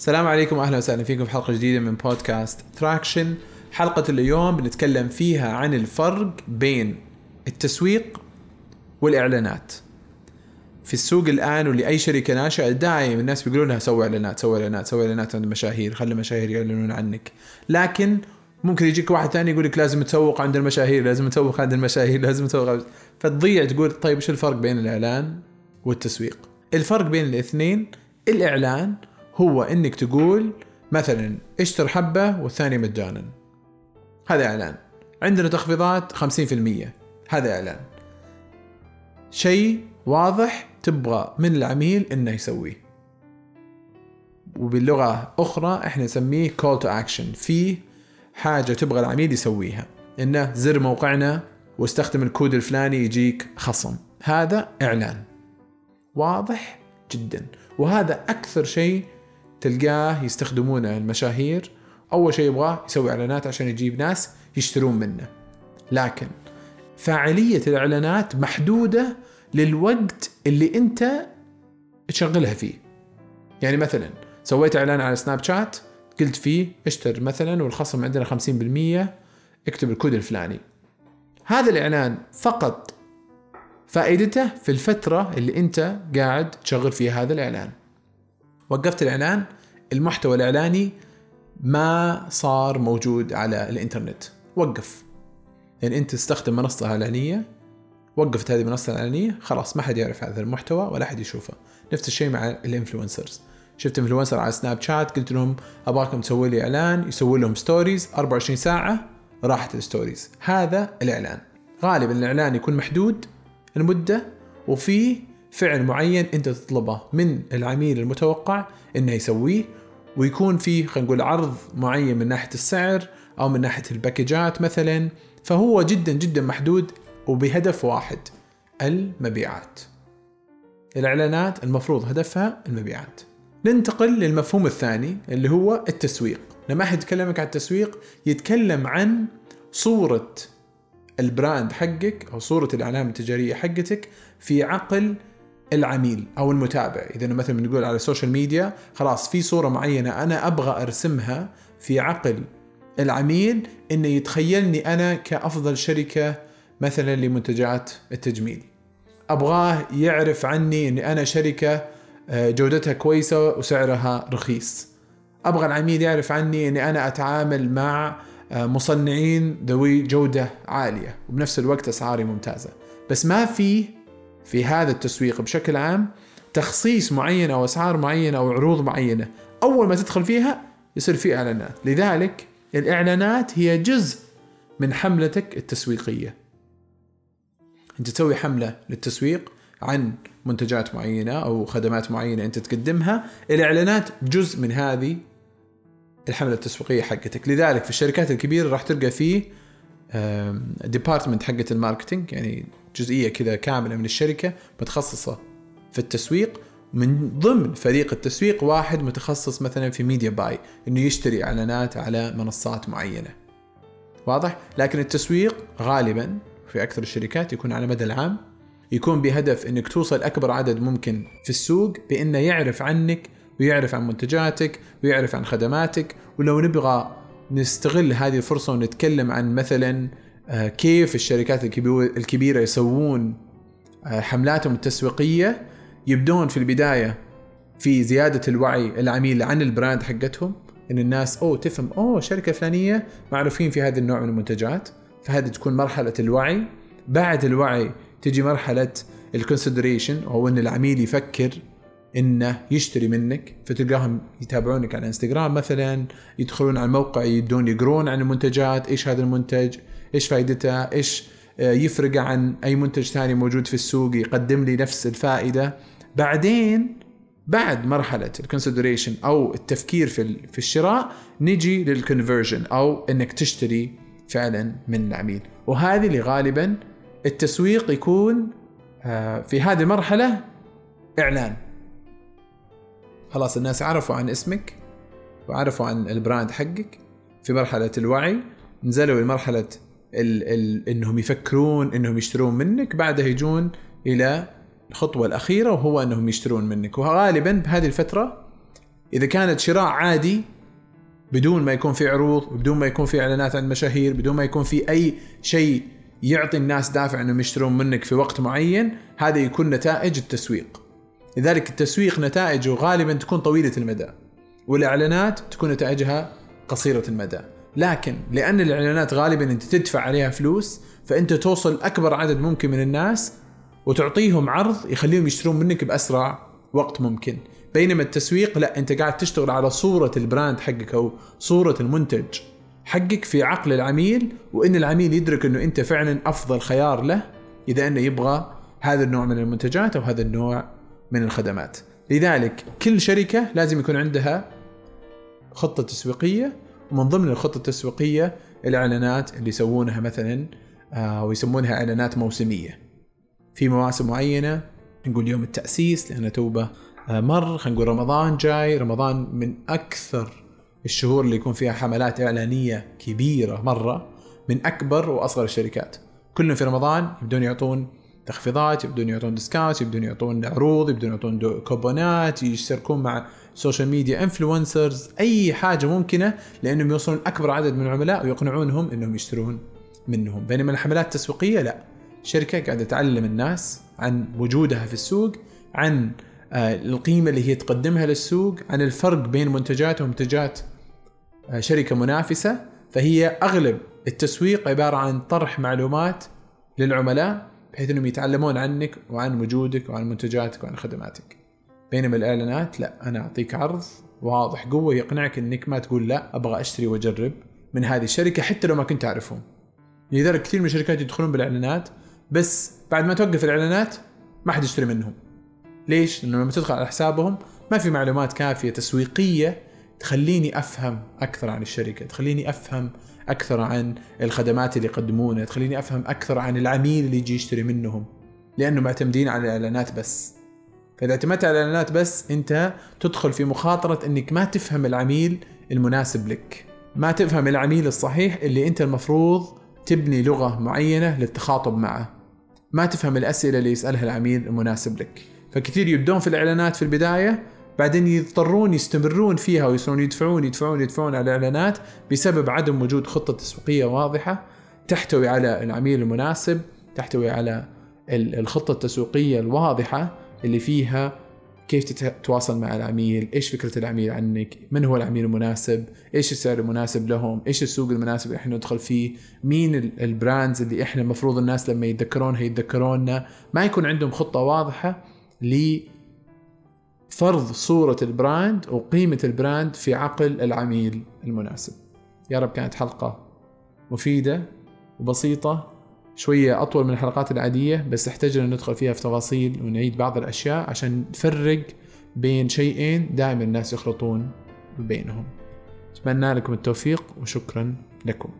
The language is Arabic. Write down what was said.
السلام عليكم واهلا وسهلا فيكم في حلقة جديدة من بودكاست Traction حلقة اليوم بنتكلم فيها عن الفرق بين التسويق والإعلانات. في السوق الآن ولاي شركة ناشئة دائما الناس بيقولوا لها سوي إعلانات سوي إعلانات سوي إعلانات عند المشاهير خلي المشاهير يعلنون عنك. لكن ممكن يجيك واحد ثاني يقول لك لازم تسوق عند المشاهير لازم تسوق عند المشاهير لازم تسوق فتضيع تقول طيب إيش الفرق بين الإعلان والتسويق؟ الفرق بين الاثنين الإعلان هو إنك تقول مثلا اشتر حبة والثانيه مجانا. هذا إعلان. عندنا تخفيضات 50% هذا إعلان. شيء واضح تبغى من العميل إنه يسويه. وباللغة أخرى إحنا نسميه call to action في حاجة تبغى العميل يسويها. إنه زر موقعنا واستخدم الكود الفلاني يجيك خصم. هذا إعلان. واضح جدا. وهذا أكثر شيء تلقاه يستخدمونه المشاهير. أول شيء يبغاه يسوي إعلانات عشان يجيب ناس يشترون منه. لكن فاعلية الإعلانات محدودة للوقت اللي أنت تشغلها فيه. يعني مثلا سويت إعلان على سناب شات قلت فيه اشتر مثلا والخصم عندنا 50% اكتب الكود الفلاني. هذا الإعلان فقط فائدته في الفترة اللي أنت قاعد تشغل فيها هذا الإعلان. وقفت الإعلان. المحتوى الإعلاني ما صار موجود على الإنترنت. وقف. يعني أنت تستخدم منصة إعلانية وقفت هذه المنصة الإعلانية خلاص ما حد يعرف هذا المحتوى ولا حد يشوفه. نفس الشيء مع ال influencers. شفت influencer على سناب شات قلت لهم أبغاكم تسوي لي إعلان يسوي لهم stories 24 ساعة راحت ال stories هذا الإعلان. غالبا الإعلان يكون محدود المدة وفي فعل معين انت تطلبه من العميل المتوقع انه يسويه ويكون في خلينا نقول عرض معين من ناحية السعر أو من ناحية الباكجات مثلا فهو جدا جدا محدود وبهدف واحد المبيعات. الإعلانات المفروض هدفها المبيعات. ننتقل للمفهوم الثاني اللي هو التسويق. لما أحد يكلمك عن التسويق يتكلم عن صورة ال brand حقك أو صورة العلامة التجارية حقتك في عقل العميل أو المتابع. إذا مثلا بنقول على ال social media خلاص في صورة معينة أنا أبغى أرسمها في عقل العميل إنه يتخيلني أنا كأفضل شركة مثلا لمنتجات التجميل. أبغاه يعرف عني إني أنا شركة آه، جودتها كويسة وسعرها رخيص. أبغى العميل يعرف عني إني أنا أتعامل مع آه، مصنعين ذوي جودة عالية. وبنفس الوقت أسعاري ممتازة. بس ما في في هذا التسويق بشكل عام تخصيص معين أو أسعار معينة أو عروض معينة. أول ما تدخل فيها يصير في إعلانات. لذلك الإعلانات هي جزء من حملتك التسويقية. أنت تسوي حملة للتسويق عن منتجات معينة أو خدمات معينة أنت تقدمها. الإعلانات جزء من هذه الحملة التسويقية حقتك. لذلك في الشركات الكبيرة راح تلقى فيه department حقة ال marketing يعني جزئية كذا كاملة من الشركة متخصصة في التسويق. من ضمن فريق التسويق واحد متخصص مثلا في media buy إنه يشتري إعلانات على منصات معينة. واضح؟ لكن التسويق غالبا في أكثر الشركات يكون على مدى العام يكون بهدف إنك توصل أكبر عدد ممكن في السوق بإنه يعرف عنك ويعرف عن منتجاتك ويعرف عن خدماتك ولو نبغى نستغل هذه الفرصة ونتكلم عن مثلا آه، كيف الشركات الكبيرة يسوون آه، حملاتهم التسويقية يبدون في البداية في زيادة الوعي العميل عن ال brand حقتهم إن الناس أوه تفهم أوه شركة فلانية معروفين في هذا النوع من المنتجات فهذه تكون مرحلة الوعي. بعد الوعي تجي مرحلة ال consideration أو إن العميل يفكر إنه يشتري منك فتلقاهم يتابعونك على إنستغرام مثلا يدخلون على الموقع يبدون يقرون عن المنتجات إيش هذا المنتج؟ إيش فائدته إيش آه، يفرق عن أي منتج ثاني موجود في السوق يقدم لي نفس الفائدة. بعدين بعد مرحلة ال consideration أو التفكير في في الشراء نجي لل conversion أو إنك تشتري فعلا من العميل. وهذه اللي غالبا التسويق يكون آه، في هذه المرحلة إعلان. خلاص الناس عرفوا عن اسمك وعرفوا عن ال brand حقك في مرحلة الوعي نزلوا لمرحلة ال ال إنهم يفكرون إنهم يشترون منك بعدها يجون إلى الخطوة الأخيرة وهو إنهم يشترون منك. وغالبا بهذه الفترة إذا كانت شراء عادي بدون ما يكون في عروض بدون ما يكون في إعلانات عن مشاهير بدون ما يكون في أي شيء يعطي الناس دافع إنهم يشترون منك في وقت معين هذا يكون نتائج التسويق. لذلك التسويق نتائجه غالبا تكون طويلة المدى والإعلانات تكون نتائجها قصيرة المدى. لكن لأن الإعلانات غالبا أنت تدفع عليها فلوس فأنت توصل أكبر عدد ممكن من الناس وتعطيهم عرض يخليهم يشترون منك بأسرع وقت ممكن. بينما التسويق لا أنت قاعد تشتغل على صورة البراند حقك أو صورة المنتج حقك في عقل العميل وإن العميل يدرك أنه أنت فعلا أفضل خيار له إذا أنه يبغى هذا النوع من المنتجات أو هذا النوع من الخدمات. لذلك كل شركة لازم يكون عندها خطة تسويقية ومن ضمن الخطة التسويقية الإعلانات اللي يسوونها مثلا آه، ويسمونها إعلانات موسمية. في مواسم معينة نقول يوم التأسيس لأنه توبة آه، مر خلينا نقول رمضان جاي. رمضان من أكثر الشهور اللي يكون فيها حملات إعلانية كبيرة مرة من أكبر وأصغر الشركات. كلهم في رمضان يبدون يعطون تخفيضات يبدون يعطون discount يبدون يعطون عروض يبدون يعطون كوبونات يشتركون مع social media influencers أي حاجة ممكنة لأنهم يوصلون أكبر عدد من العملاء ويقنعونهم إنهم يشترون منهم. بينما الحملات التسويقية لا. شركة قاعدة تعلم الناس عن وجودها في السوق عن آه، القيمة اللي هي تقدمها للسوق عن الفرق بين منتجات ومنتجات آه، شركة منافسة. فهي أغلب التسويق عبارة عن طرح معلومات للعملاء بحيث إنهم يتعلمون عنك وعن وجودك وعن منتجاتك وعن خدماتك. بينما الإعلانات لا أنا أعطيك عرض واضح قوة يقنعك إنك ما تقول لا أبغى أشتري وأجرب من هذه الشركة حتى لو ما كنت أعرفهم. لذلك كثير من الشركات يدخلون بالإعلانات بس بعد ما توقف الإعلانات ما حد يشتري منهم. ليش؟ لأنه لما تدخل على حسابهم ما في معلومات كافية تسويقية تخليني أفهم أكثر عن الشركة، تخليني أفهم أكثر عن الخدمات اللي يقدمونها، تخليني أفهم أكثر عن العميل اللي يجي يشتري منهم، لأنه معتمدين على الإعلانات بس. فإذا اعتمدت على الإعلانات بس أنت تدخل في مخاطرة إنك ما تفهم العميل المناسب لك. ما تفهم العميل الصحيح اللي أنت المفروض تبني لغة معينة للتخاطب معه. ما تفهم الأسئلة اللي يسألها العميل المناسب لك. فكثير يبدون في الإعلانات في البداية بعدين يضطرون يستمرون فيها ويصيرون يدفعون يدفعون يدفعون على الاعلانات بسبب عدم وجود خطة تسويقية واضحة تحتوي على العميل المناسب تحتوي على الخطة التسويقية الواضحة اللي فيها كيف تتواصل مع العميل إيش فكرة العميل عنك من هو العميل المناسب إيش السعر المناسب لهم إيش السوق المناسب اللي إحنا ندخل فيه مين البراندز اللي إحنا المفروض الناس لما يتذكرونها يتذكروننا ما يكون عندهم خطة واضحة لفرض صورة ال brand وقيمة ال brand في عقل العميل المناسب. يا رب كانت حلقة مفيدة وبسيطة شوية أطول من الحلقات العادية بس احتاجنا ندخل فيها في تفاصيل ونعيد بعض الأشياء عشان نفرق بين شيئين دائما الناس يخلطون بينهم. أتمنى لكم التوفيق وشكرا لكم.